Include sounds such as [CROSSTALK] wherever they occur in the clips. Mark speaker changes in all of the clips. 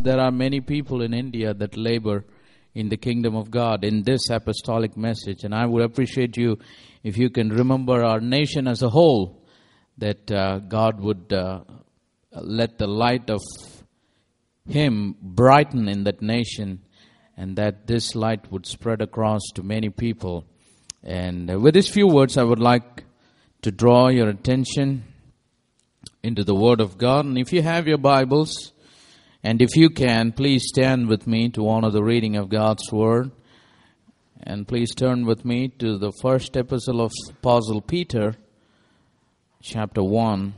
Speaker 1: There are many people in India that labor in the kingdom of God in this apostolic message, and I would appreciate you if you can remember our nation as a whole, that uh, God would uh, let the light of Him brighten in that nation, and that this light would spread across to many people. And uh, with these few words, I would like to draw your attention into the Word of God. And if you have your Bibles, and if you can, please stand with me to honor the reading of God's Word. And please turn with me to the first epistle of Apostle Peter, chapter 1.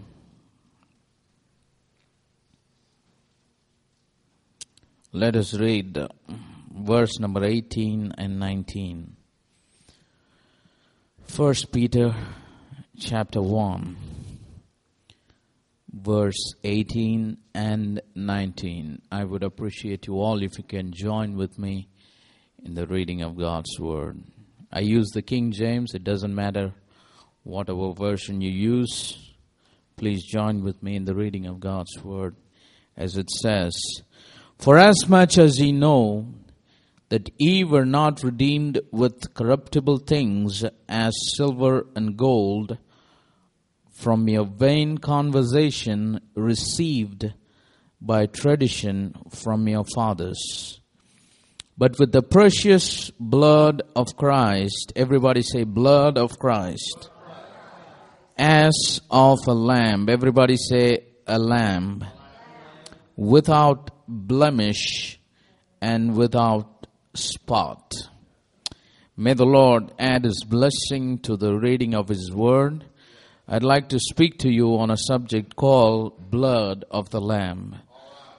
Speaker 1: Let us read verse number 18 and 19. First Peter chapter 1 verse 18 and 19. I would appreciate you all if you can join with me in the reading of God's Word. I use the King James, it doesn't matter whatever version you use. Please join with me in the reading of God's Word as it says, For as much as ye know that ye were not redeemed with corruptible things as silver and gold, from your vain conversation received by tradition from your fathers. But with the precious blood of Christ, everybody say, blood of Christ, as of a lamb, everybody say, a lamb, without blemish and without spot. May the Lord add his blessing to the reading of his word I'd like to speak to you on a subject called blood of the Lamb.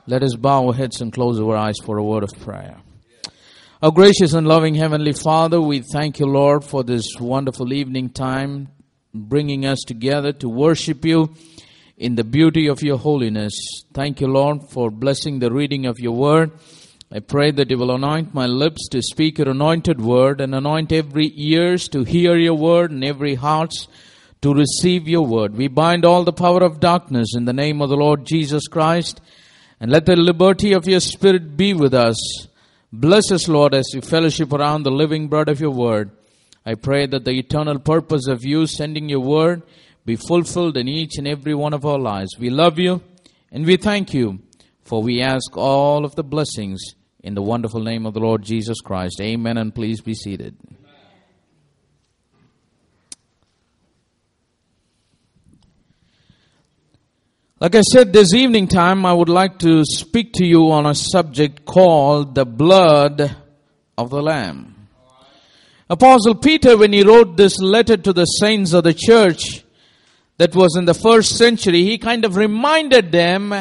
Speaker 1: Let us bow our heads and close our eyes for a word of prayer. Our gracious and loving Heavenly Father, we thank you, Lord, for this wonderful evening time, bringing us together to worship you in the beauty of your holiness. Thank you, Lord, for blessing the reading of your word. I pray that you will anoint my lips to speak your anointed word and anoint every ears to hear your word and every heart's to receive your word. We bind all the power of darkness in the name of the Lord Jesus Christ, and let the liberty of your spirit be with us. Bless us, Lord, as we fellowship around the living bread of your word. I pray that the eternal purpose of you sending your word be fulfilled in each and every one of our lives. We love you and we thank you, for we ask all of the blessings in the wonderful name of the Lord Jesus Christ. Amen, and please be seated. Like I said, this evening time, I would like to speak to you on a subject called the blood of the Lamb. Apostle Peter, when he wrote this letter to the saints of the church that was in the first century, he kind of reminded them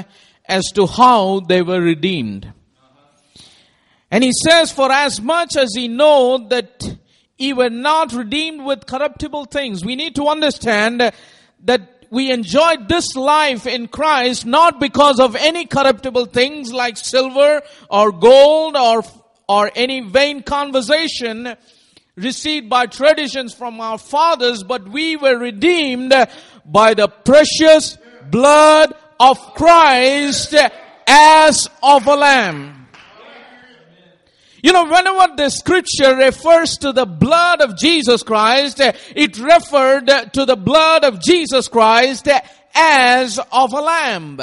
Speaker 1: as to how they were redeemed. And he says, for as much as he know that ye were not redeemed with corruptible things, we need to understand that we enjoyed this life in Christ not because of any corruptible things like silver or gold or, or any vain conversation received by traditions from our fathers, but we were redeemed by the precious blood of Christ as of a lamb. You know, whenever the scripture refers to the blood of Jesus Christ, it referred to the blood of Jesus Christ as of a lamb.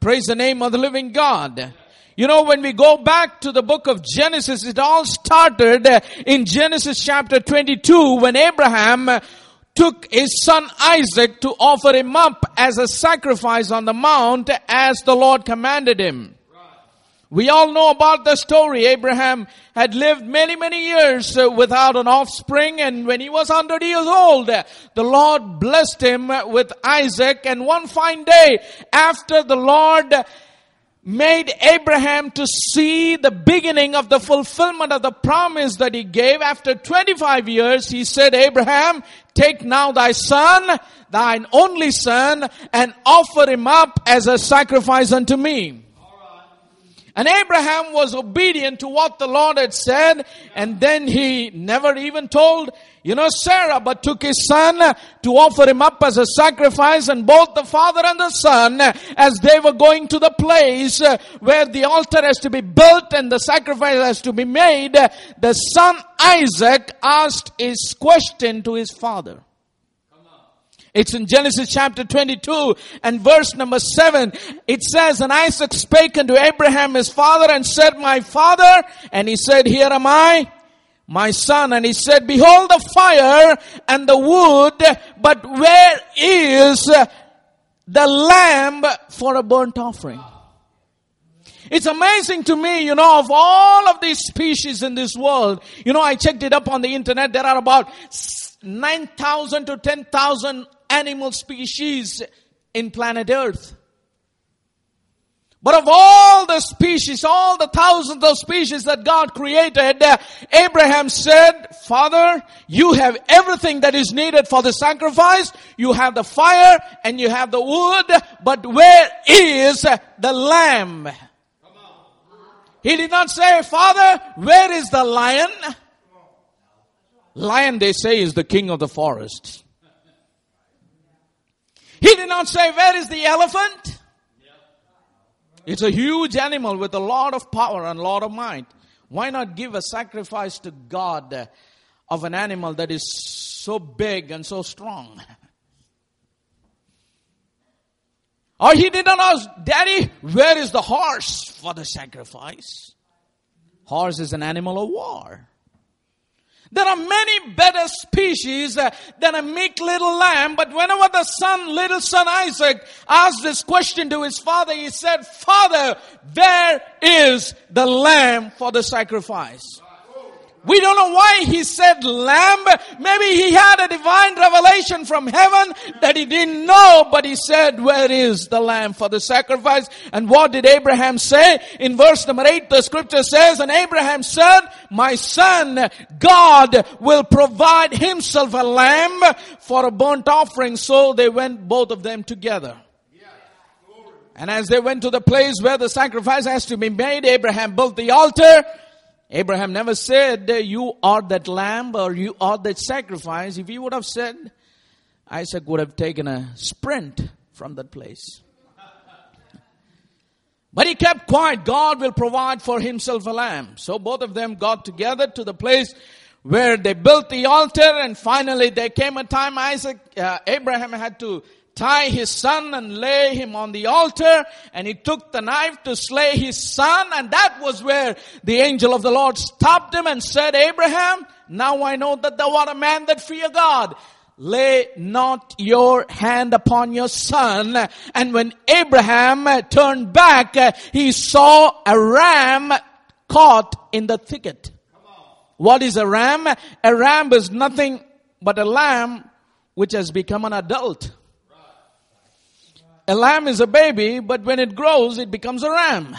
Speaker 1: Praise the name of the living God. You know, when we go back to the book of Genesis, it all started in Genesis chapter 22 when Abraham took his son Isaac to offer him up as a sacrifice on the mount as the Lord commanded him. We all know about the story. Abraham had lived many, many years uh, without an offspring and when he was 100 years old, the Lord blessed him with Isaac and one fine day after the Lord made Abraham to see the beginning of the fulfillment of the promise that he gave after 25 years, he said, Abraham, take now thy son, thine only son, and offer him up as a sacrifice unto me. And Abraham was obedient to what the Lord had said. And then he never even told, you know, Sarah, but took his son to offer him up as a sacrifice. And both the father and the son, as they were going to the place where the altar has to be built and the sacrifice has to be made, the son Isaac asked his question to his father. It's in Genesis chapter 22 and verse number 7. It says, And Isaac spake unto Abraham his father and said, My father. And he said, Here am I, my son. And he said, Behold the fire and the wood, but where is the lamb for a burnt offering? It's amazing to me, you know, of all of these species in this world, you know, I checked it up on the internet, there are about 9,000 to 10,000 animal species in planet Earth. But of all the species, all the thousands of species that God created, uh, Abraham said, Father, you have everything that is needed for the sacrifice. You have the fire and you have the wood, but where is the lamb? He did not say, Father, where is the lion? Lion, they say, is the king of the forest. He did not say, Where is the elephant? It's a huge animal with a lot of power and a lot of might. Why not give a sacrifice to God of an animal that is so big and so strong? Or he did not ask, Daddy, where is the horse for the sacrifice? Horse is an animal of war. There are many better species uh, than a meek little lamb, but whenever the son, little son Isaac, asked this question to his father, he said, Father, there is the lamb for the sacrifice? We don't know why he said lamb. Maybe he had a divine revelation from heaven that he didn't know, but he said, where is the lamb for the sacrifice? And what did Abraham say? In verse number eight, the scripture says, and Abraham said, my son, God will provide himself a lamb for a burnt offering. So they went both of them together. And as they went to the place where the sacrifice has to be made, Abraham built the altar Abraham never said, You are that lamb or you are that sacrifice. If he would have said, Isaac would have taken a sprint from that place. But he kept quiet. God will provide for himself a lamb. So both of them got together to the place where they built the altar and finally there came a time Isaac, uh, Abraham had to tie his son and lay him on the altar and he took the knife to slay his son and that was where the angel of the Lord stopped him and said, Abraham, now I know that thou art a man that fear God. Lay not your hand upon your son. And when Abraham turned back, he saw a ram caught in the thicket. What is a ram? A ram is nothing but a lamb which has become an adult. A lamb is a baby, but when it grows, it becomes a ram.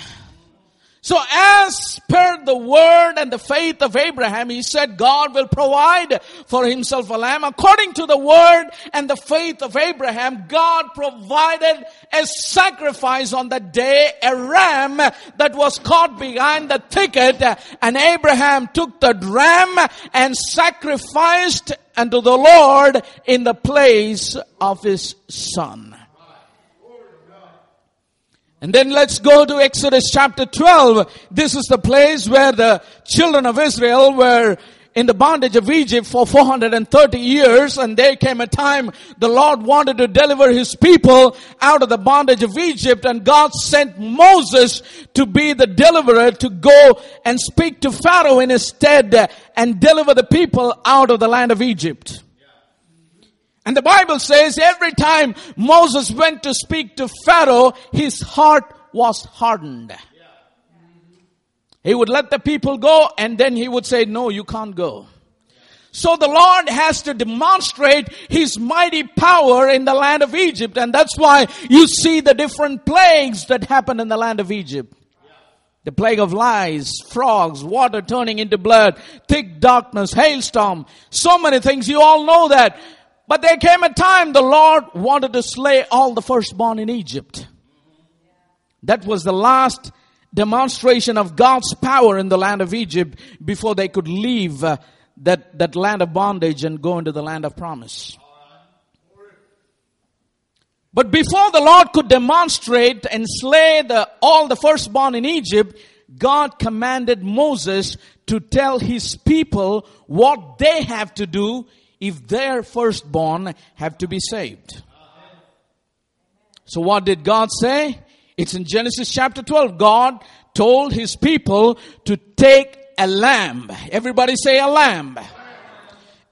Speaker 1: So as per the word and the faith of Abraham, he said God will provide for himself a lamb. According to the word and the faith of Abraham, God provided a sacrifice on that day, a ram that was caught behind the thicket. And Abraham took the ram and sacrificed unto the Lord in the place of his son. And then let's go to Exodus chapter 12. This is the place where the children of Israel were in the bondage of Egypt for 430 years and there came a time the Lord wanted to deliver his people out of the bondage of Egypt and God sent Moses to be the deliverer to go and speak to Pharaoh in his stead and deliver the people out of the land of Egypt. And the Bible says every time Moses went to speak to Pharaoh, his heart was hardened. He would let the people go and then he would say, no, you can't go. So the Lord has to demonstrate His mighty power in the land of Egypt. And that's why you see the different plagues that happen in the land of Egypt. The plague of lies, frogs, water turning into blood, thick darkness, hailstorm, so many things. You all know that. But there came a time the Lord wanted to slay all the firstborn in Egypt. That was the last demonstration of God's power in the land of Egypt before they could leave uh, that, that land of bondage and go into the land of promise. But before the Lord could demonstrate and slay the, all the firstborn in Egypt, God commanded Moses to tell his people what they have to do if their firstborn have to be saved. So what did God say? It's in Genesis chapter 12. God told his people to take a lamb. Everybody say a lamb.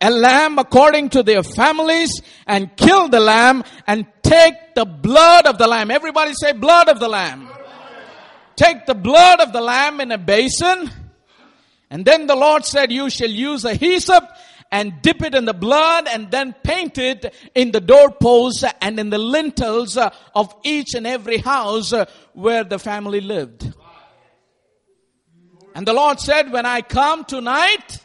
Speaker 1: A lamb according to their families and kill the lamb and take the blood of the lamb. Everybody say blood of the lamb. Take the blood of the lamb in a basin. And then the Lord said, you shall use a hyssop and dip it in the blood and then paint it in the doorposts and in the lintels of each and every house where the family lived. And the Lord said, when I come tonight,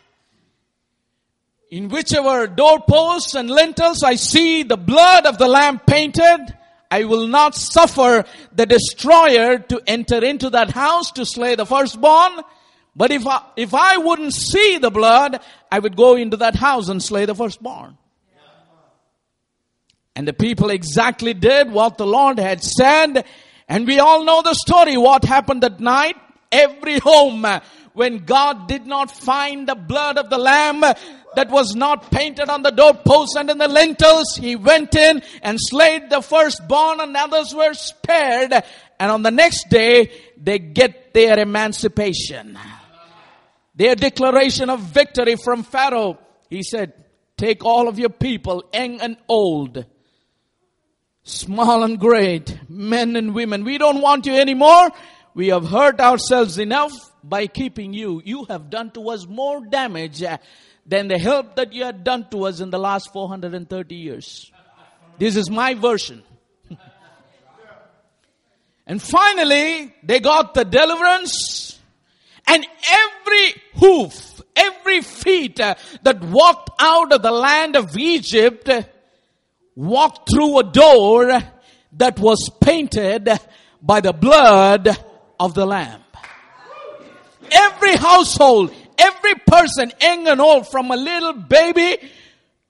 Speaker 1: in whichever doorposts and lintels I see the blood of the lamb painted, I will not suffer the destroyer to enter into that house to slay the firstborn. But if I, if I wouldn't see the blood, I would go into that house and slay the firstborn. And the people exactly did what the Lord had said. And we all know the story, what happened that night. Every home, when God did not find the blood of the lamb, that was not painted on the doorposts and in the lintels. He went in and slayed the firstborn and others were spared. And on the next day, they get their emancipation. Their declaration of victory from Pharaoh. He said, take all of your people, young and old, small and great, men and women. We don't want you anymore. We have hurt ourselves enough by keeping you. You have done to us more damage uh, than the help that you had done to us in the last 430 years. This is my version. [LAUGHS] and finally, they got the deliverance and every hoof, every feet uh, that walked out of the land of Egypt uh, walked through a door that was painted by the blood of the lamb. Every household, every person, young and old, from a little baby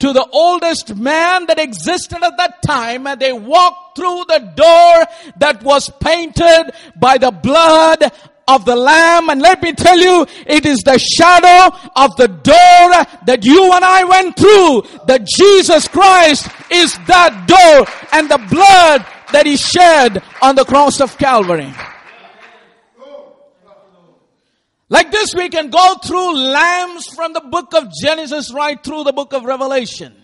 Speaker 1: to the oldest man that existed at that time, and they walked through the door that was painted by the blood of the Lamb. And let me tell you, it is the shadow of the door that you and I went through. That Jesus Christ is that door and the blood that He shed on the cross of Calvary. Like this, we can go through lambs from the book of Genesis right through the book of Revelation.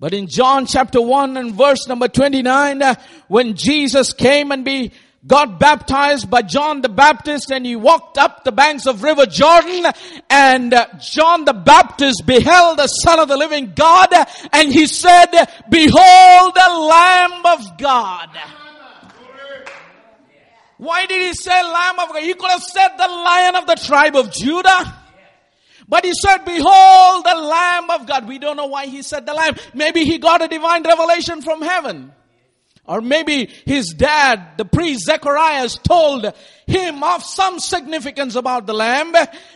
Speaker 1: But in John chapter 1 and verse number 29, uh, when Jesus came and be, got baptized by John the Baptist and he walked up the banks of river Jordan and uh, John the Baptist beheld the son of the living God and he said, behold the lamb of God. Why did he say Lamb of God? He could have said the Lion of the tribe of Judah. But he said, behold the Lamb of God. We don't know why he said the Lamb. Maybe he got a divine revelation from heaven. Or maybe his dad, the priest Zacharias, told him of some significance about the lamb.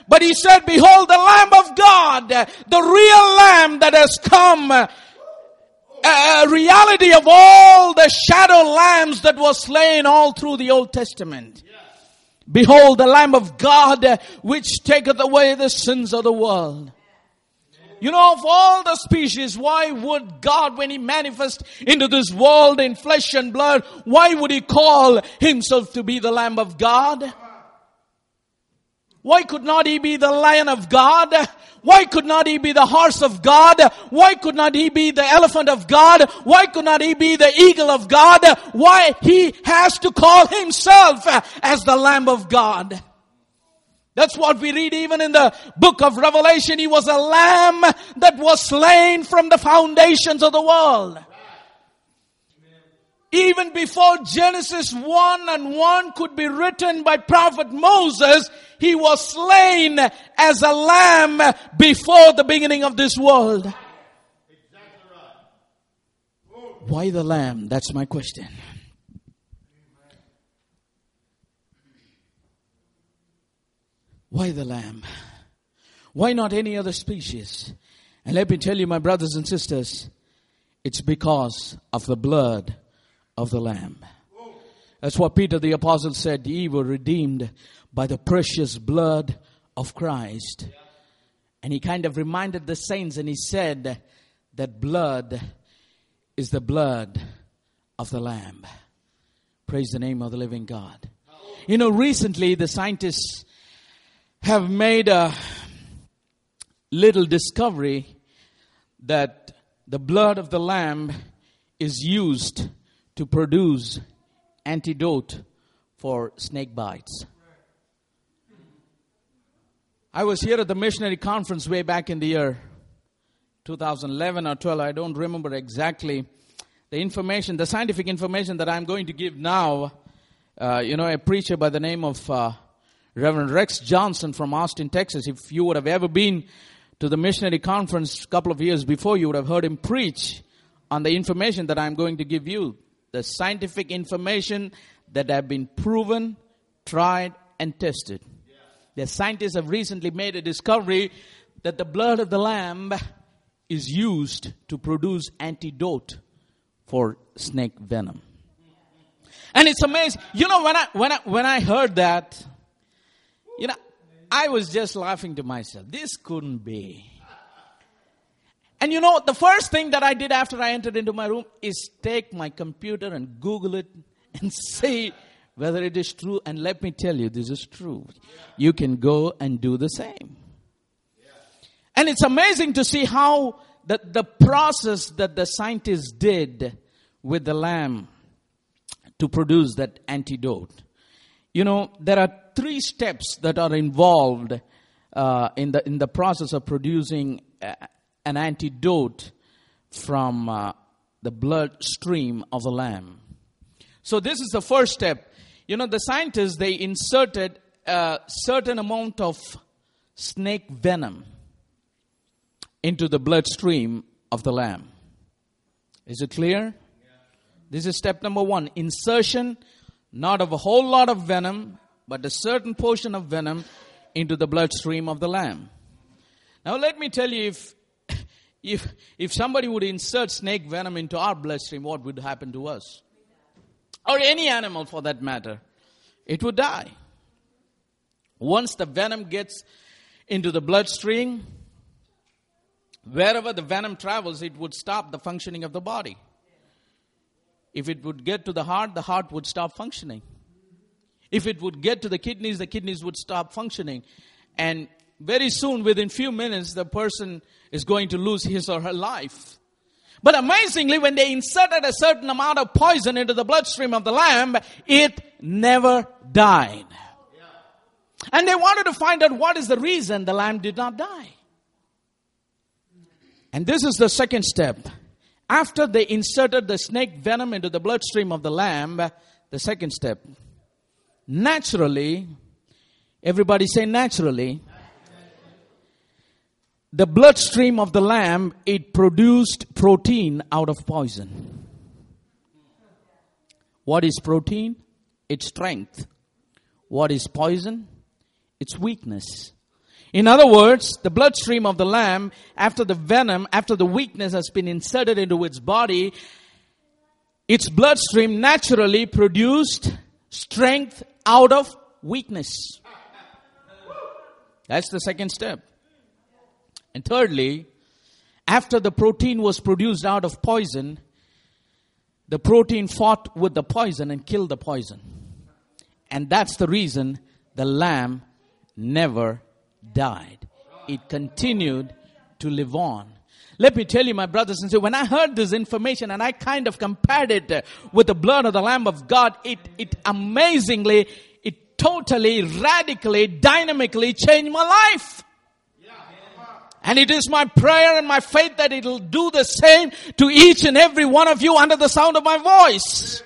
Speaker 1: But he said, behold the lamb of God, the real lamb that has come a reality of all the shadow lambs that was slain all through the Old Testament. Behold the Lamb of God which taketh away the sins of the world. You know, of all the species, why would God, when He manifests into this world in flesh and blood, why would He call Himself to be the Lamb of God? Why could not He be the Lion of God? Why could not he be the horse of God? Why could not he be the elephant of God? Why could not he be the eagle of God? Why he has to call himself as the lamb of God? That's what we read even in the book of Revelation. He was a lamb that was slain from the foundations of the world. Even before Genesis 1 and 1 could be written by prophet Moses, he was slain as a lamb before the beginning of this world. Why the lamb? That's my question. Why the lamb? Why not any other species? And let me tell you, my brothers and sisters, it's because of the blood of the lamb. That's what Peter the apostle said. Ye were redeemed by the precious blood of Christ. And he kind of reminded the saints and he said that blood is the blood of the lamb. Praise the name of the living God. You know, recently the scientists have made a little discovery that the blood of the lamb is used to produce antidote for snake bites. I was here at the missionary conference way back in the year 2011 or 12, I don't remember exactly. The information, the scientific information that I'm going to give now, uh, you know, a preacher by the name of uh, Reverend Rex Johnson from Austin, Texas. If you would have ever been to the missionary conference a couple of years before, you would have heard him preach on the information that I'm going to give you. The scientific information that have been proven, tried, and tested. The scientists have recently made a discovery that the blood of the lamb is used to produce antidote for snake venom. And it's amazing. You know, when I, when I, when I heard that, you know, I was just laughing to myself. This couldn't be. And you know, the first thing that I did after I entered into my room is take my computer and Google it [LAUGHS] and see whether it is true. And let me tell you, this is true. You can go and do the same. And it's amazing to see how the, the process that the scientists did with the lamb to produce that antidote. You know, there are three steps that are involved uh, in, the, in the process of producing uh, an antidote from uh, the bloodstream of the lamb. So this is the first step. You know, the scientists, they inserted a certain amount of snake venom into the bloodstream of the lamb. Is it clear? This is step number one. Insertion, not of a whole lot of venom, but a certain portion of venom into the bloodstream of the lamb. Now let me tell you if [LAUGHS] if, if somebody would insert snake venom into our bloodstream, what would happen to us? Or any animal for that matter. It would die. Once the venom gets into the bloodstream, wherever the venom travels, it would stop the functioning of the body. If it would get to the heart, the heart would stop functioning. If it would get to the kidneys, the kidneys would stop functioning. And very soon, within few minutes, the person is going to lose his or her life. But amazingly, when they inserted a certain amount of poison into the bloodstream of the lamb, it never died. And they wanted to find out what is the reason the lamb did not die. And this is the second step. After they inserted the snake venom into the bloodstream of the lamb, the second step. Naturally, everybody say naturally, the bloodstream of the lamb, it produced protein out of poison. What is protein? It's strength. What is poison? It's weakness. In other words, the bloodstream of the lamb, after the venom, after the weakness has been inserted into its body, its bloodstream naturally produced strength out of weakness. That's the second step. And thirdly, after the protein was produced out of poison, the protein fought with the poison and killed the poison. And that's the reason the lamb never died. It continued to live on. Let me tell you, my brothers and sisters, when I heard this information and I kind of compared it with the blood of the Lamb of God, it, it amazingly, it totally, radically, dynamically changed my life. And it is my prayer and my faith that it'll do the same to each and every one of you under the sound of my voice.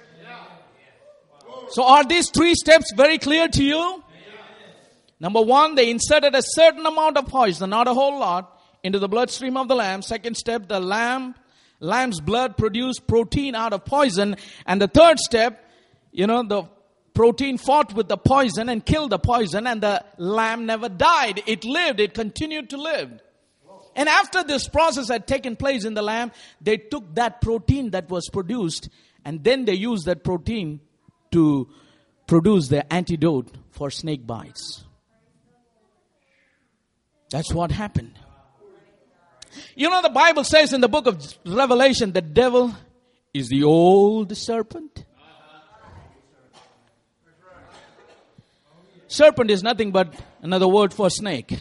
Speaker 1: So are these three steps very clear to you? Number one, they inserted a certain amount of poison, not a whole lot, into the bloodstream of the lamb. Second step, the lamb, lamb's blood produced protein out of poison. And the third step, you know, the protein fought with the poison and killed the poison and the lamb never died. It lived, it continued to live. And after this process had taken place in the lamb, they took that protein that was produced and then they used that protein to produce the antidote for snake bites. That's what happened. You know, the Bible says in the book of Revelation, the devil is the old serpent. Serpent is nothing but another word for snake.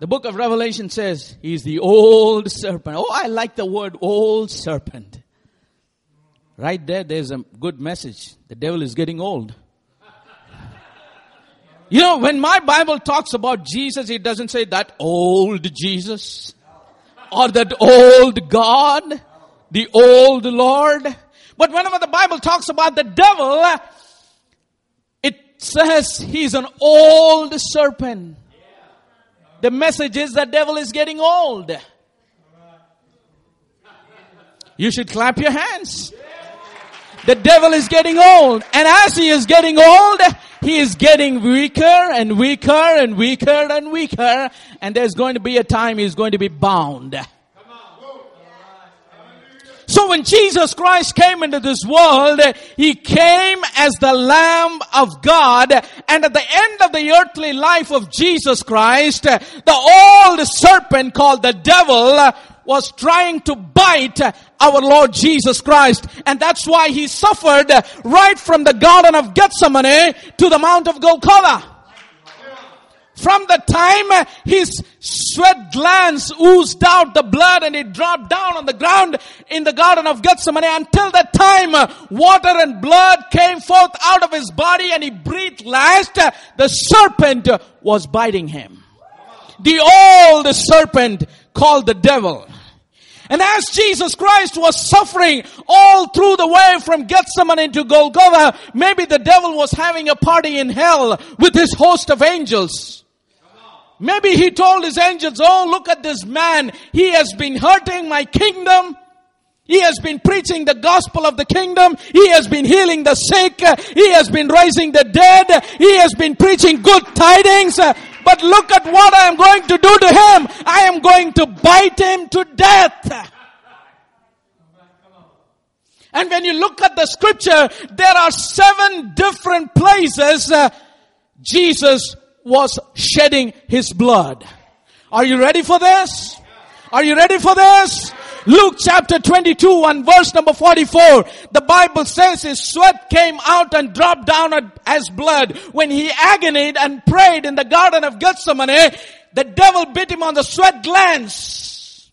Speaker 1: The book of Revelation says he's the old serpent. Oh, I like the word old serpent. Right there, there's a good message. The devil is getting old. You know, when my Bible talks about Jesus, it doesn't say that old Jesus or that old God, the old Lord. But whenever the Bible talks about the devil, it says he's an old serpent. The message is the devil is getting old. You should clap your hands. The devil is getting old. And as he is getting old, he is getting weaker and weaker and weaker and weaker. And there's going to be a time he's going to be bound. So when Jesus Christ came into this world, He came as the Lamb of God. And at the end of the earthly life of Jesus Christ, the old serpent called the devil was trying to bite our Lord Jesus Christ. And that's why He suffered right from the Garden of Gethsemane to the Mount of Golgotha. From the time his sweat glands oozed out the blood and it dropped down on the ground in the Garden of Gethsemane until the time water and blood came forth out of his body and he breathed last, the serpent was biting him. The old serpent called the devil. And as Jesus Christ was suffering all through the way from Gethsemane to Golgotha, maybe the devil was having a party in hell with his host of angels. Maybe he told his angels, oh, look at this man. He has been hurting my kingdom. He has been preaching the gospel of the kingdom. He has been healing the sick. He has been raising the dead. He has been preaching good tidings. But look at what I am going to do to him. I am going to bite him to death. And when you look at the scripture, there are seven different places uh, Jesus was shedding his blood. Are you ready for this? Are you ready for this? Luke chapter 22 and verse number 44. The Bible says his sweat came out and dropped down as blood. When he agonied and prayed in the garden of Gethsemane, the devil bit him on the sweat glands.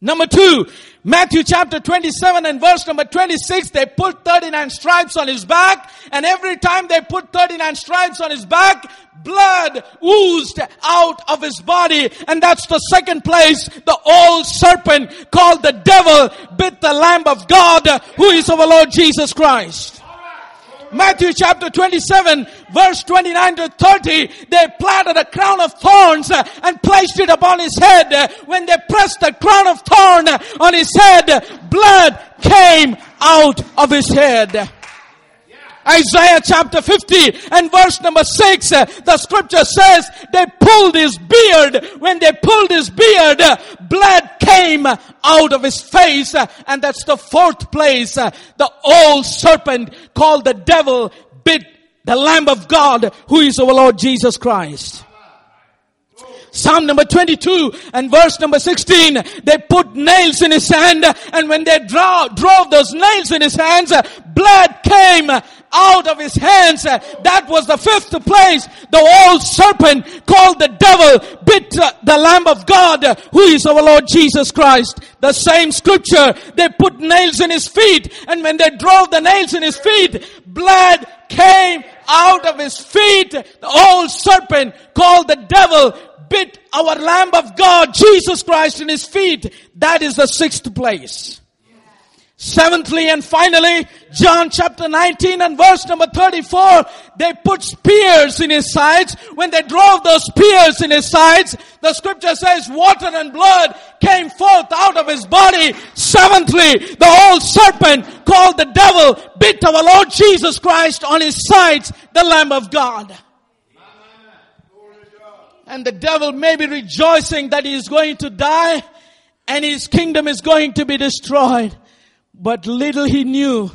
Speaker 1: Number two, Matthew chapter 27 and verse number 26, they put 39 stripes on his back, and every time they put 39 stripes on his back, blood oozed out of his body. And that's the second place the old serpent called the devil bit the Lamb of God, who is our Lord Jesus Christ. Matthew chapter 27 verse 29 to 30, they planted a crown of thorns uh, and placed it upon his head. When they pressed the crown of thorn on his head, blood came out of his head. Isaiah chapter 50 and verse number 6, uh, the scripture says they pulled his beard. When they pulled his beard, uh, blood came out of his face. Uh, and that's the fourth place. Uh, the old serpent called the devil bit the Lamb of God who is our Lord Jesus Christ. Psalm number 22 and verse number 16, they put nails in his hand and when they draw, drove those nails in his hands, blood came out of his hands. That was the fifth place. The old serpent called the devil bit the Lamb of God who is our Lord Jesus Christ. The same scripture, they put nails in his feet and when they drove the nails in his feet, blood came out of his feet. The old serpent called the devil bit our Lamb of God, Jesus Christ, in his feet. That is the sixth place. Seventhly and finally, John chapter 19 and verse number 34, they put spears in his sides. When they drove those spears in his sides, the scripture says water and blood came forth out of his body. Seventhly, the old serpent called the devil bit our Lord Jesus Christ on his sides, the Lamb of God. And the devil may be rejoicing that he is going to die and his kingdom is going to be destroyed. But little he knew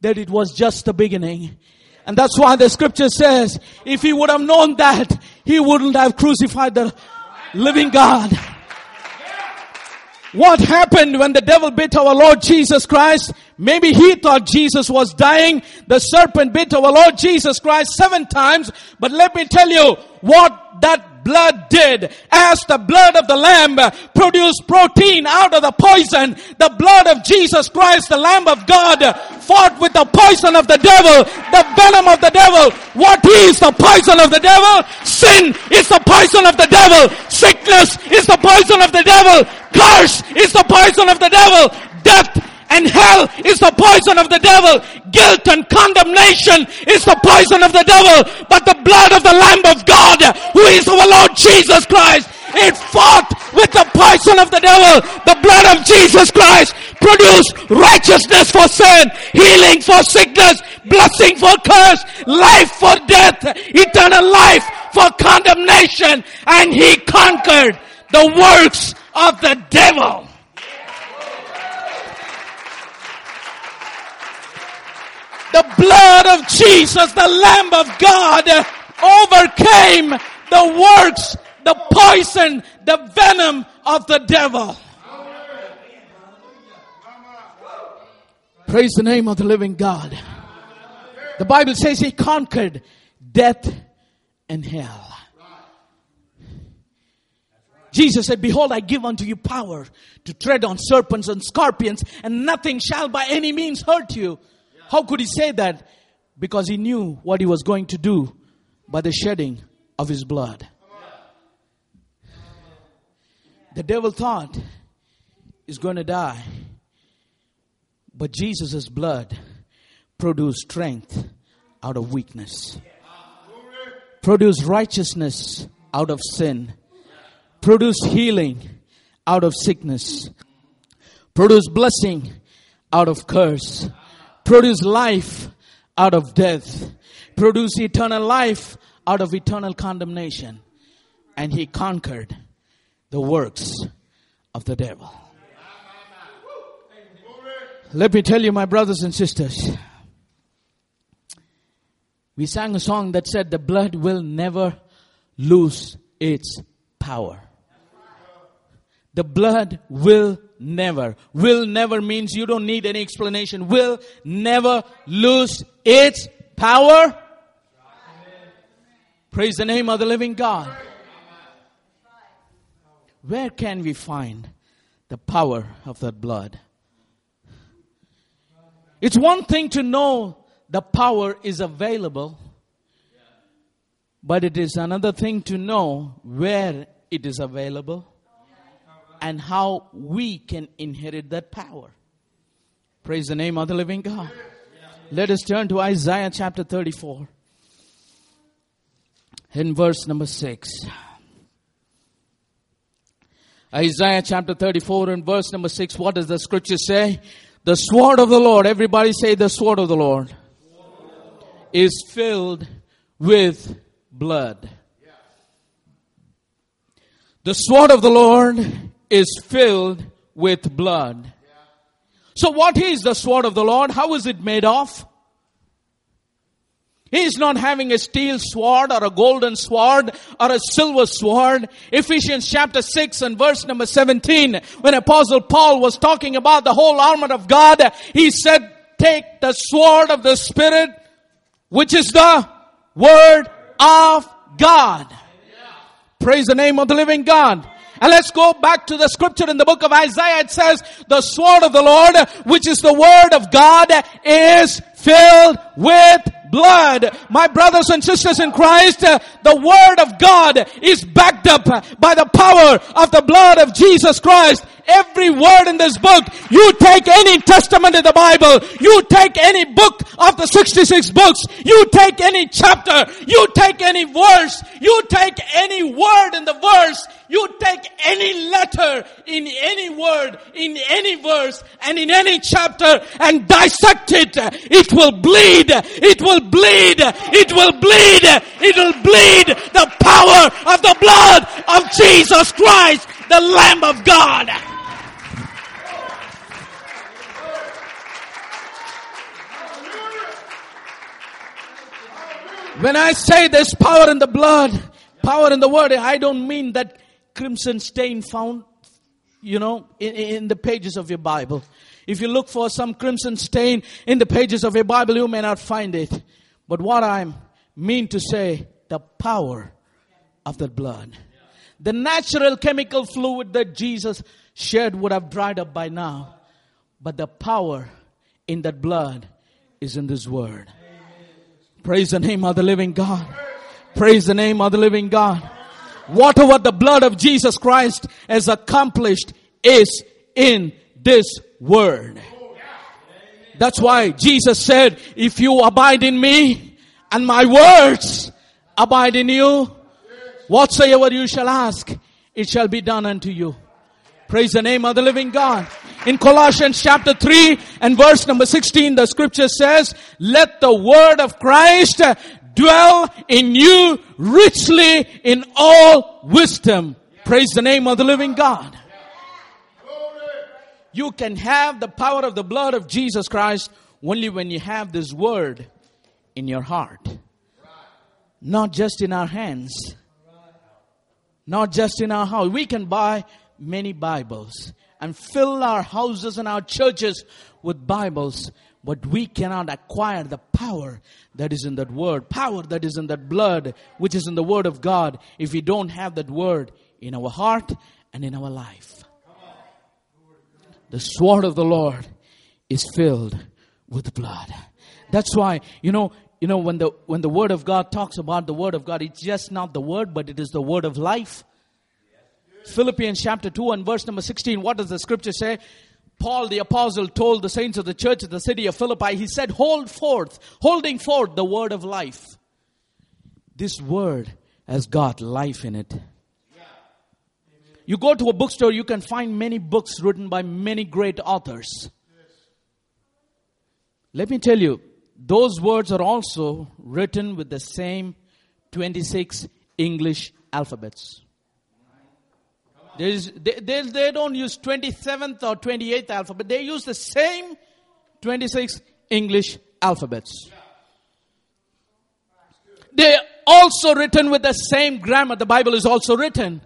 Speaker 1: that it was just the beginning. And that's why the scripture says, if he would have known that, he wouldn't have crucified the living God. What happened when the devil bit our Lord Jesus Christ? Maybe he thought Jesus was dying. The serpent bit our Lord Jesus Christ seven times. But let me tell you what that blood did. As the blood of the lamb produced protein out of the poison, the blood of Jesus Christ, the lamb of God, fought with the poison of the devil, the venom of the devil. What is the poison of the devil? Sin is the poison of the devil. Sickness is the poison of the devil. Curse is the poison of the devil. Death and hell is the poison of the devil. Guilt and condemnation is the poison of the devil. But the blood of the Lamb of God, who is our Lord Jesus Christ, it fought with the poison of the devil. The blood of Jesus Christ produced righteousness for sin, healing for sickness, blessing for curse, life for death, eternal life for condemnation. And he conquered the works of the devil. The blood of Jesus, the Lamb of God, overcame the works, the poison, the venom of the devil. Praise the name of the living God. The Bible says he conquered death and hell. Jesus said, Behold, I give unto you power to tread on serpents and scorpions, and nothing shall by any means hurt you. How could he say that? Because he knew what he was going to do by the shedding of his blood. The devil thought he's going to die. But Jesus' blood produced strength out of weakness, produced righteousness out of sin, produced healing out of sickness, produced blessing out of curse produce life out of death, produce eternal life out of eternal condemnation. And he conquered the works of the devil. Let me tell you, my brothers and sisters, we sang a song that said, The blood will never lose its power. The blood will never. Will never means you don't need any explanation. Will never lose its power. Praise the name of the living God. Where can we find the power of that blood? It's one thing to know the power is available, but it is another thing to know where it is available and how we can inherit that power. Praise the name of the living God. Let us turn to Isaiah chapter 34 in verse number 6. Isaiah chapter 34 and verse number 6. What does the scripture say? The sword of the Lord, everybody say the sword of the Lord, is filled with blood. The sword of the Lord is filled with blood. So what is the sword of the Lord? How is it made of? He is not having a steel sword or a golden sword or a silver sword. Ephesians chapter 6 and verse number 17, when apostle Paul was talking about the whole armor of God, he said, take the sword of the Spirit, which is the word of God. Praise the name of the living God. And let's go back to the scripture in the book of Isaiah. It says, the sword of the Lord, which is the word of God, is filled with blood. My brothers and sisters in Christ, uh, the word of God is backed up by the power of the blood of Jesus Christ. every word in this book. You take any testament in the Bible. You take any book of the 66 books. You take any chapter. You take any verse. You take any word in the verse. You take any letter in any word, in any verse, and in any chapter and dissect it. It will bleed. It will bleed. It will bleed. It will bleed the power of the blood of Jesus Christ, the Lamb of God. When I say there's power in the blood, power in the word, I don't mean that crimson stain found, you know, in, in, the pages of your Bible. If you look for some crimson stain in the pages of your Bible, you may not find it. But what I mean to say, the power of the blood. The natural chemical fluid that Jesus shed would have dried up by now. But the power in that blood is in this word. Praise the name of the living God. Praise the name of the living God. Whatever the blood of Jesus Christ has accomplished is in this word. That's why Jesus said, if you abide in me and my words abide in you, whatsoever you shall ask, it shall be done unto you. Praise the name of the living God. In Colossians chapter 3 and verse number 16, the scripture says, let the word of Christ dwell in you richly in all wisdom. Praise the name of the living God. You can have the power of the blood of Jesus Christ only when you have this word in your heart. Not just in our hands. Not just in our house. We can buy many Bibles and fill our houses and our churches with Bibles, but we cannot acquire the power that is in that word, power that is in that blood, which is in the word of God, if we don't have that word in our heart and in our life. The sword of the Lord is filled with blood. That's why, you know, you know, when the, when the word of God talks about the word of God, it's just not the word, but it is the word of life. Philippians chapter 2 and verse number 16, what does the scripture say? Paul the apostle told the saints of the church of the city of Philippi, he said, hold forth, holding forth the word of life. This word has got life in it. You go to a bookstore, you can find many books written by many great authors. Let me tell you, those words are also written with the same 26 English alphabets. They, they, they don't use 27th or 28th alphabet. They use the same 26 English alphabets. They also written with the same grammar. The Bible is also written.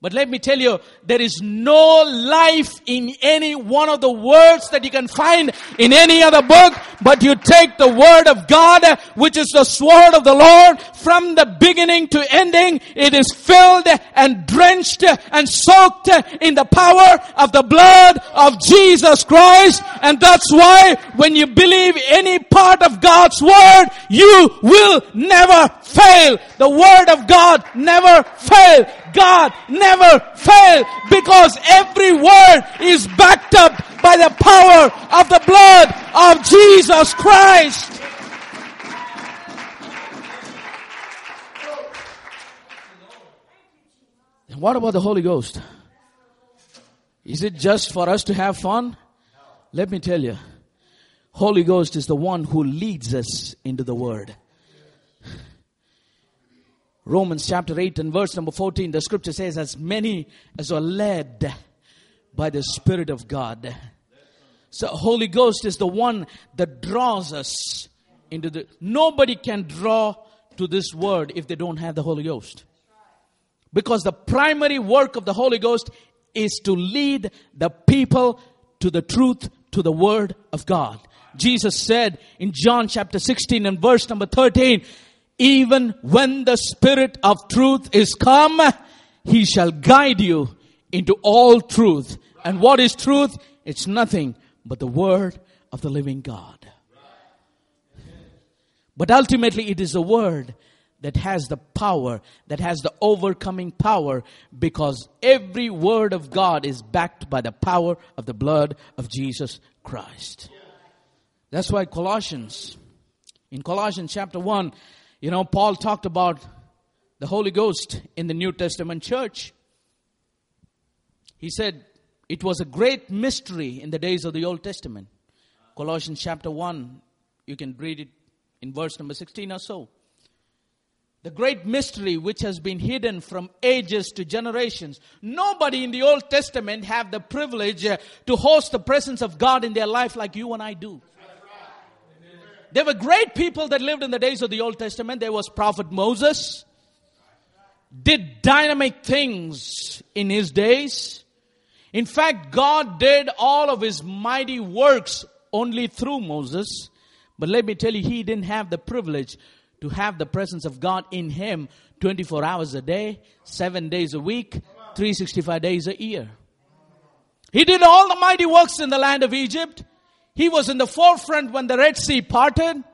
Speaker 1: But let me tell you, there is no life in any one of the words that you can find in any other book, but you take the word of God, which is the sword of the Lord, from the beginning to ending, it is filled and drenched and soaked in the power of the blood of Jesus Christ. And that's why when you believe any part of God's word, you will never fail. The word of God never fail. God never fail because every word is backed up by the power of the blood of Jesus Christ. And what about the Holy Ghost? Is it just for us to have fun? Let me tell you. Holy Ghost is the one who leads us into the Word. Romans chapter 8 and verse number 14, the scripture says, as many as are led by the Spirit of God. So Holy Ghost is the one that draws us into the, nobody can draw to this word if they don't have the Holy Ghost. Because the primary work of the Holy Ghost is to lead the people to the truth, to the word of God. Jesus said in John chapter 16 and verse number 13, even when the Spirit of truth is come, He shall guide you into all truth. And what is truth? It's nothing but the Word of the living God. But ultimately, it is the Word that has the power, that has the overcoming power, because every word of God is backed by the power of the blood of Jesus Christ. That's why Colossians, in Colossians chapter 1, you know, Paul talked about the Holy Ghost in the New Testament church. He said it was a great mystery in the days of the Old Testament. Colossians chapter 1, you can read it in verse number 16 or so. The great mystery which has been hidden from ages to generations. Nobody in the Old Testament have the privilege uh, to host the presence of God in their life like you and I do. There were great people that lived in the days of the Old Testament. There was prophet Moses, did dynamic things in his days. In fact, God did all of his mighty works only through Moses. But let me tell you, he didn't have the privilege to have the presence of God in him 24 hours a day, 7 days a week, 365 days a year. He did all the mighty works in the land of Egypt. He was in the forefront when the Red Sea parted.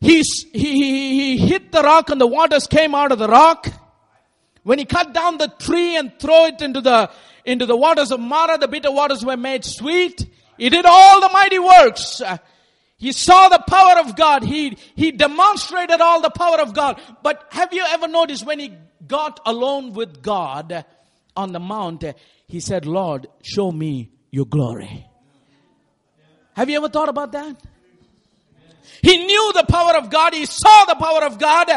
Speaker 1: He, he, he hit the rock and the waters came out of the rock. When he cut down the tree and threw it into the, into the waters of Marah, the bitter waters were made sweet. He did all the mighty works. He saw the power of God. He, he demonstrated all the power of God. But have you ever noticed when he got alone with God on the mount, he said, Lord, show me your glory. Have you ever thought about that? He knew the power of God. He saw the power of God,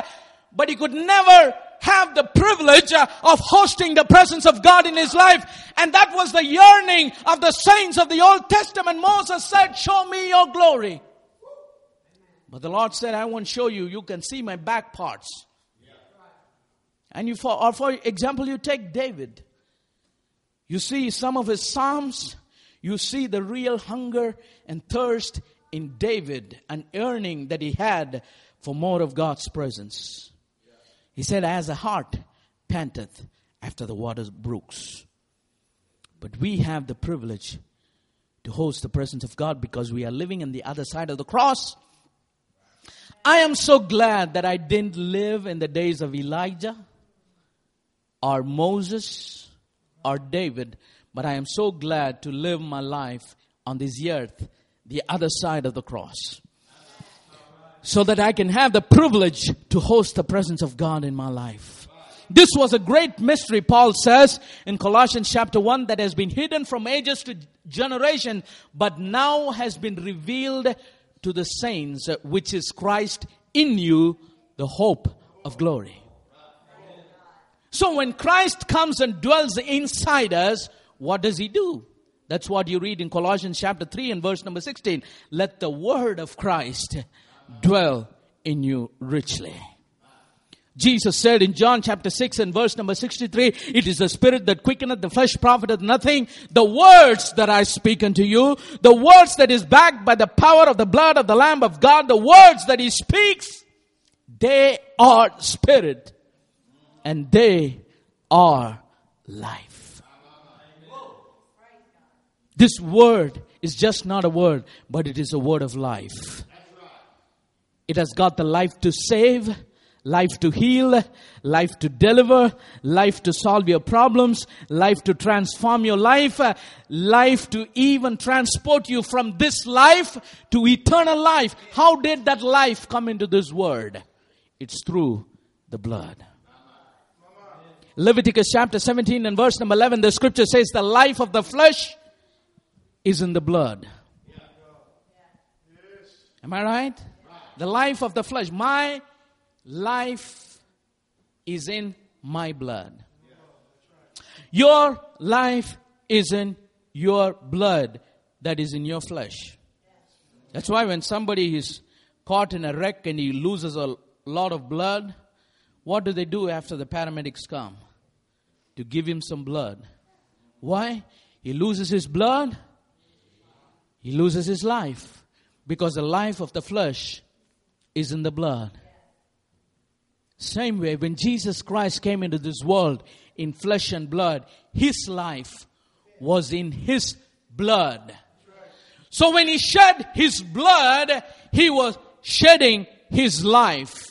Speaker 1: but he could never have the privilege uh, of hosting the presence of God in his life. And that was the yearning of the saints of the Old Testament. Moses said, show me your glory. But the Lord said, I won't show you. You can see my back parts. And you, for, or for example, you take David. You see some of his Psalms you see the real hunger and thirst in David, an yearning that he had for more of God's presence. He said, As a hart panteth after the water's brooks. But we have the privilege to host the presence of God because we are living on the other side of the cross. I am so glad that I didn't live in the days of Elijah or Moses or David, but I am so glad to live my life on this earth, the other side of the cross. So that I can have the privilege to host the presence of God in my life. This was a great mystery, Paul says in Colossians chapter 1, that has been hidden from ages to generation, but now has been revealed to the saints, which is Christ in you, the hope of glory. So when Christ comes and dwells inside us, what does he do? That's what you read in Colossians chapter 3 and verse number 16. Let the word of Christ dwell in you richly. Jesus said in John chapter 6 and verse number 63, it is the spirit that quickeneth, the flesh profiteth nothing. The words that I speak unto you, the words that is backed by the power of the blood of the Lamb of God, the words that he speaks, they are spirit and they are life. This word is just not a word, but it is a word of life. It has got the life to save, life to heal, life to deliver, life to solve your problems, life to transform your life, life to even transport you from this life to eternal life. How did that life come into this word? It's through the blood. Leviticus chapter 17 and verse number 11, the scripture says, The life of the flesh is in the blood. Am I right? The life of the flesh. My life is in my blood. Your life is in your blood that is in your flesh. That's why when somebody is caught in a wreck and he loses a lot of blood, what do they do after the paramedics come? To give him some blood. Why? He loses his blood he loses his life because the life of the flesh is in the blood. Same way, when Jesus Christ came into this world in flesh and blood, his life was in his blood. So when he shed his blood, he was shedding his life.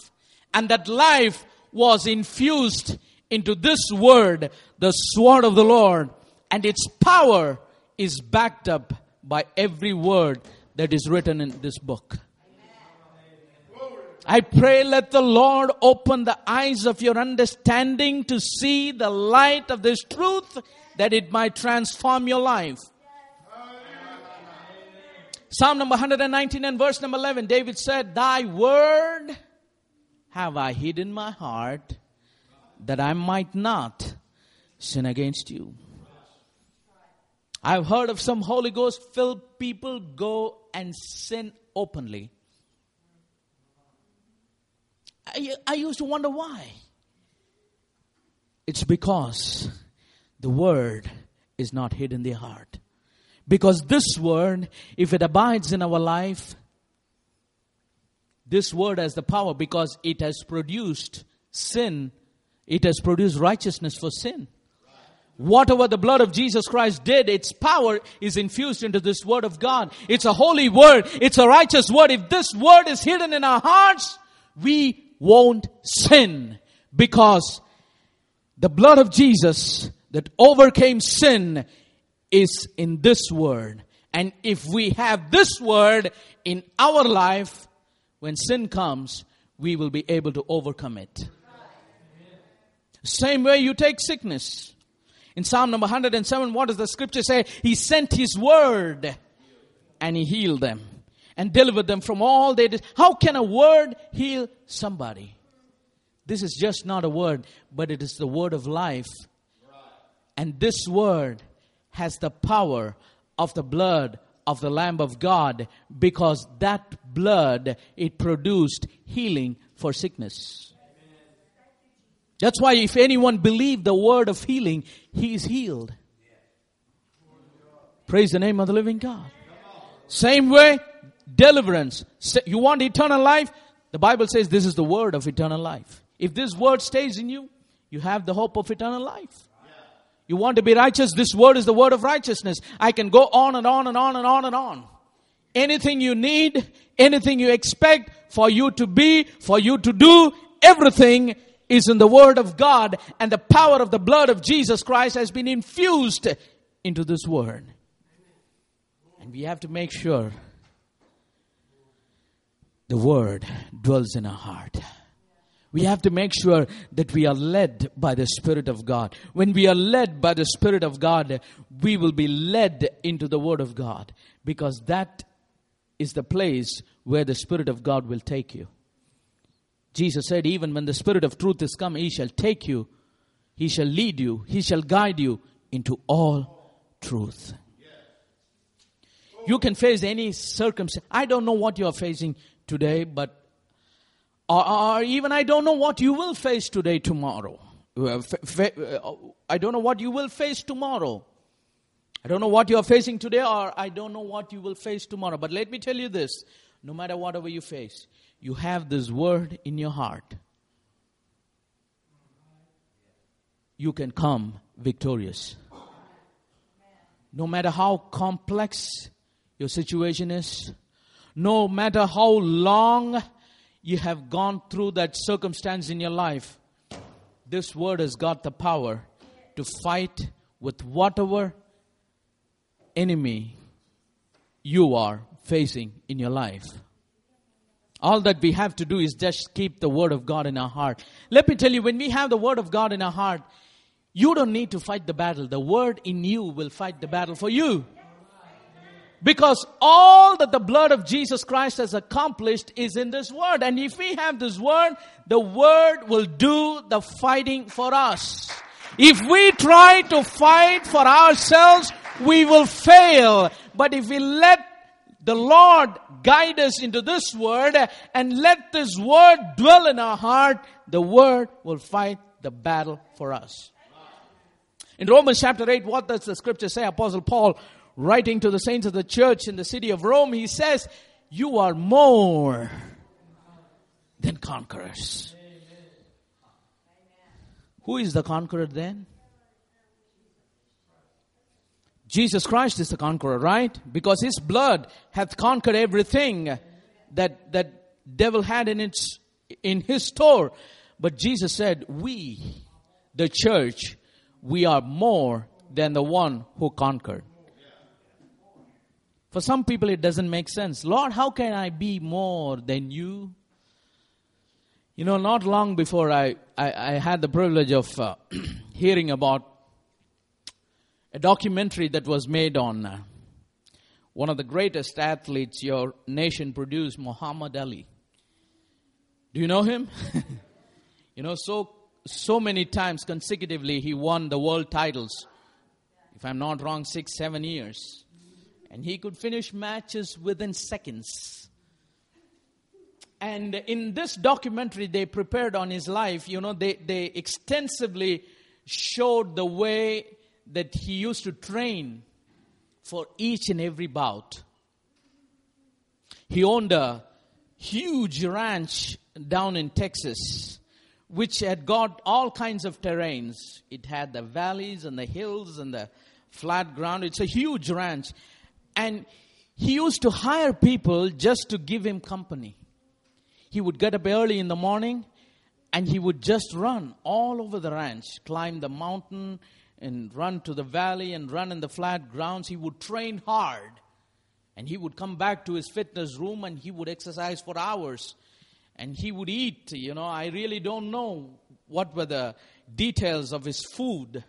Speaker 1: And that life was infused into this word, the sword of the Lord, and its power is backed up by every word that is written in this book. I pray let the Lord open the eyes of your understanding to see the light of this truth that it might transform your life. Psalm number 119 and verse number 11, David said, Thy word have I hid in my heart that I might not sin against you. I've heard of some Holy Ghost filled people go and sin openly. I, I used to wonder why. It's because the word is not hid in their heart. Because this word, if it abides in our life, this word has the power because it has produced sin, it has produced righteousness for sin. Whatever the blood of Jesus Christ did, its power is infused into this word of God. It's a holy word. It's a righteous word. If this word is hidden in our hearts, we won't sin because the blood of Jesus that overcame sin is in this word. And if we have this word in our life, when sin comes, we will be able to overcome it. Same way you take sickness. In Psalm number 107, what does the scripture say? He sent his word and he healed them and delivered them from all their. Dis- How can a word heal somebody? This is just not a word, but it is the word of life. And this word has the power of the blood of the Lamb of God because that blood, it produced healing for sickness. That's why if anyone believe the word of healing, he is healed. Praise the name of the living God. Same way, deliverance. You want eternal life? The Bible says this is the word of eternal life. If this word stays in you, you have the hope of eternal life. You want to be righteous? This word is the word of righteousness. I can go on and on and on and on and on. Anything you need, anything you expect for you to be, for you to do, everything is in the word of God and the power of the blood of Jesus Christ has been infused into this word. And we have to make sure the word dwells in our heart. We have to make sure that we are led by the Spirit of God. When we are led by the Spirit of God, we will be led into the Word of God because that is the place where the Spirit of God will take you. Jesus said, Even when the Spirit of truth is come, He shall take you, He shall lead you, He shall guide you into all truth. You can face any circumstance. I don't know what you are facing today, but or, or, even I don't know what you will face today, tomorrow. I don't know what you will face tomorrow. I don't know what you are facing today, or I don't know what you will face tomorrow. But let me tell you this no matter whatever you face, you have this word in your heart. You can come victorious. No matter how complex your situation is, no matter how long you have gone through that circumstance in your life, this word has got the power to fight with whatever enemy you are facing in your life. All that we have to do is just keep the word of God in our heart. Let me tell you, when we have the word of God in our heart, you don't need to fight the battle. The word in you will fight the battle for you. Because all that the blood of Jesus Christ has accomplished is in this word. And if we have this word, the word will do the fighting for us. If we try to fight for ourselves, we will fail. But if we let the Lord guide us into this word and let this word dwell in our heart, the word will fight the battle for us. In Romans chapter 8, what does the scripture say? Apostle Paul writing to the saints of the church in the city of Rome, he says, You are more than conquerors. Who is the conqueror then? Jesus Christ is the conqueror, right? Because his blood hath conquered everything that that devil had in its in his store. But Jesus said, we, the church, we are more than the one who conquered. For some people, it doesn't make sense. Lord, how can I be more than you? You know, not long before I, I, I had the privilege of uh, [CLEARS THROAT] hearing about a documentary that was made on uh, one of the greatest athletes your nation produced, Muhammad Ali. Do you know him? [LAUGHS] you know, so so many times consecutively he won the world titles. If I'm not wrong, six, seven years. And he could finish matches within seconds. And in this documentary they prepared on his life, you know, they, they extensively showed the way that he used to train for each and every bout. He owned a huge ranch down in Texas, which had got all kinds of terrains. It had the valleys and the hills and the flat ground. It's a huge ranch. And he used to hire people just to give him company. He would get up early in the morning and he would just run all over the ranch, climb the mountain and run to the valley and run in the flat grounds. He would train hard. And he would come back to his fitness room and he would exercise for hours. And he would eat. You know, I really don't know what were the details of his food.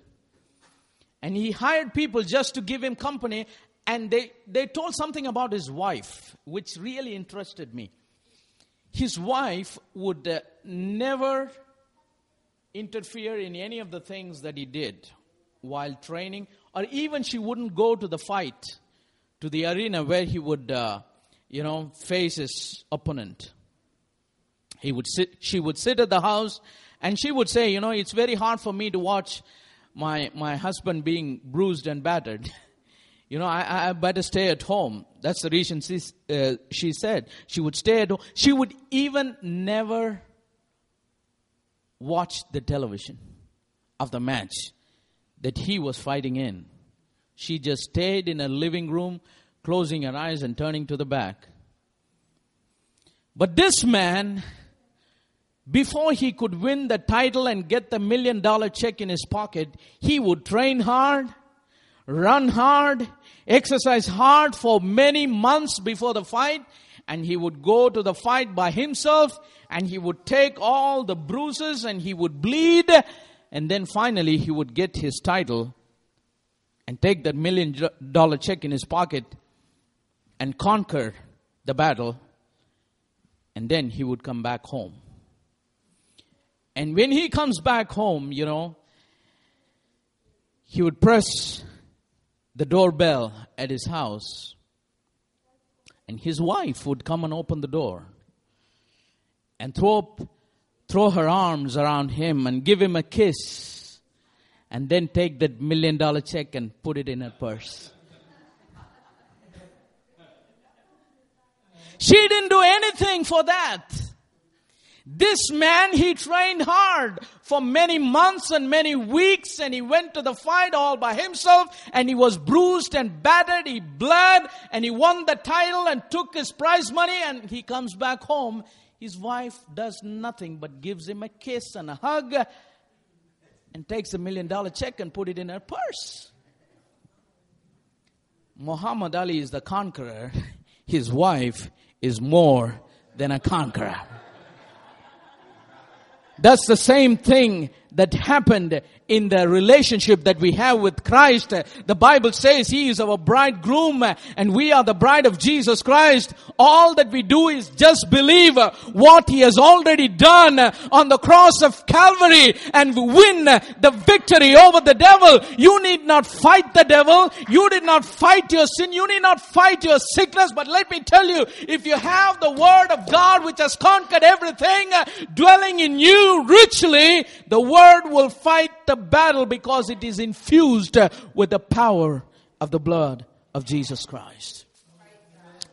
Speaker 1: And he hired people just to give him company. And they, they told something about his wife, which really interested me. His wife would uh, never interfere in any of the things that he did while training, or even she wouldn't go to the fight, to the arena where he would, uh, you know, face his opponent. He would sit, she would sit at the house, and she would say, you know, it's very hard for me to watch my, my husband being bruised and battered. [LAUGHS] you know, I, I better stay at home. That's the reason she, uh, she said. She would stay at home. She would even never watch the television of the match that he was fighting in. She just stayed in her living room, closing her eyes and turning to the back. But this man, before he could win the title and get the million dollar check in his pocket, he would train hard, run hard, exercise hard for many months before the fight, and he would go to the fight by himself, and he would take all the bruises and he would bleed, and then finally he would get his title and take that million dollar check in his pocket and conquer the battle. And then he would come back home. And when he comes back home you know he would press the doorbell at his house. And his wife would come and open the door and throw up throw her arms around him and give him a kiss and then take that million dollar check and put it in her purse. She didn't do anything for that. This man, he trained hard for many months and many weeks and he went to the fight all by himself and he was bruised and battered, he bled and he won the title and took his prize money and he comes back home his wife does nothing but gives him a kiss and a hug and takes a million dollar check and put it in her purse. Muhammad Ali is the conqueror. [LAUGHS] His wife is more than a conqueror. That's the same thing that happened in the relationship that we have with Christ. The Bible says He is our bridegroom and we are the bride of Jesus Christ. All that we do is just believe what He has already done on the cross of Calvary and win the victory over the devil. You need not fight the devil. You did not fight your sin. You need not fight your sickness. But let me tell you, if you have the Word of God which has conquered everything dwelling in you richly, the Word will fight the battle because it is infused with the power of the blood of Jesus Christ.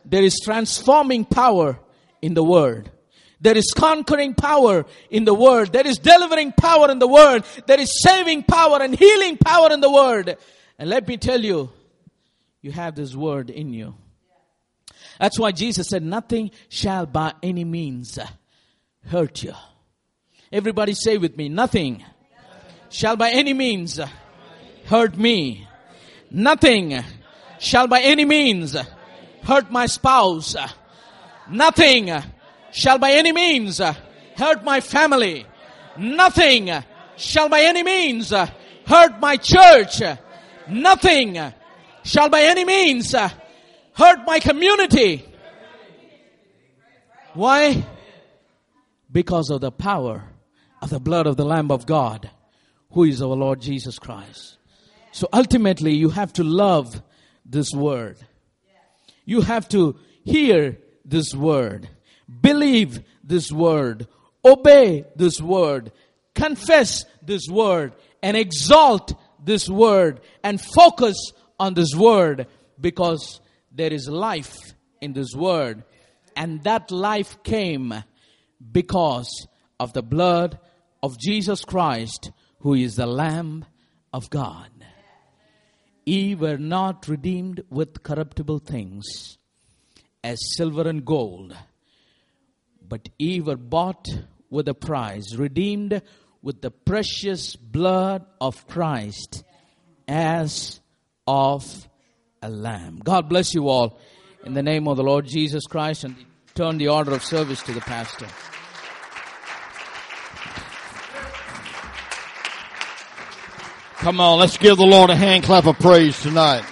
Speaker 1: There is transforming power in the Word. There is conquering power in the Word. There is delivering power in the Word. There is saving power and healing power in the Word. And let me tell you, you have this Word in you. That's why Jesus said, nothing shall by any means hurt you. Everybody say with me, nothing shall by any means hurt me. Nothing shall by any means hurt my spouse. Nothing shall by any means hurt my family. Nothing shall by any means hurt my church. Nothing shall by any means hurt my community. Why? Because of the power of the blood of the Lamb of God, who is our Lord Jesus Christ. So ultimately, you have to love this word. You have to hear this word, believe this word, obey this word, confess this word, and exalt this word, and focus on this word because there is life in this word. And that life came because of the blood of Jesus Christ, who is the Lamb of God. Ye were not redeemed with corruptible things, as silver and gold, but ye were bought with a price, redeemed with the precious blood of Christ, as of a lamb. God bless you all in the name of the Lord Jesus Christ and turn the order of service to the pastor.
Speaker 2: Come on, let's give the Lord a hand clap of praise tonight.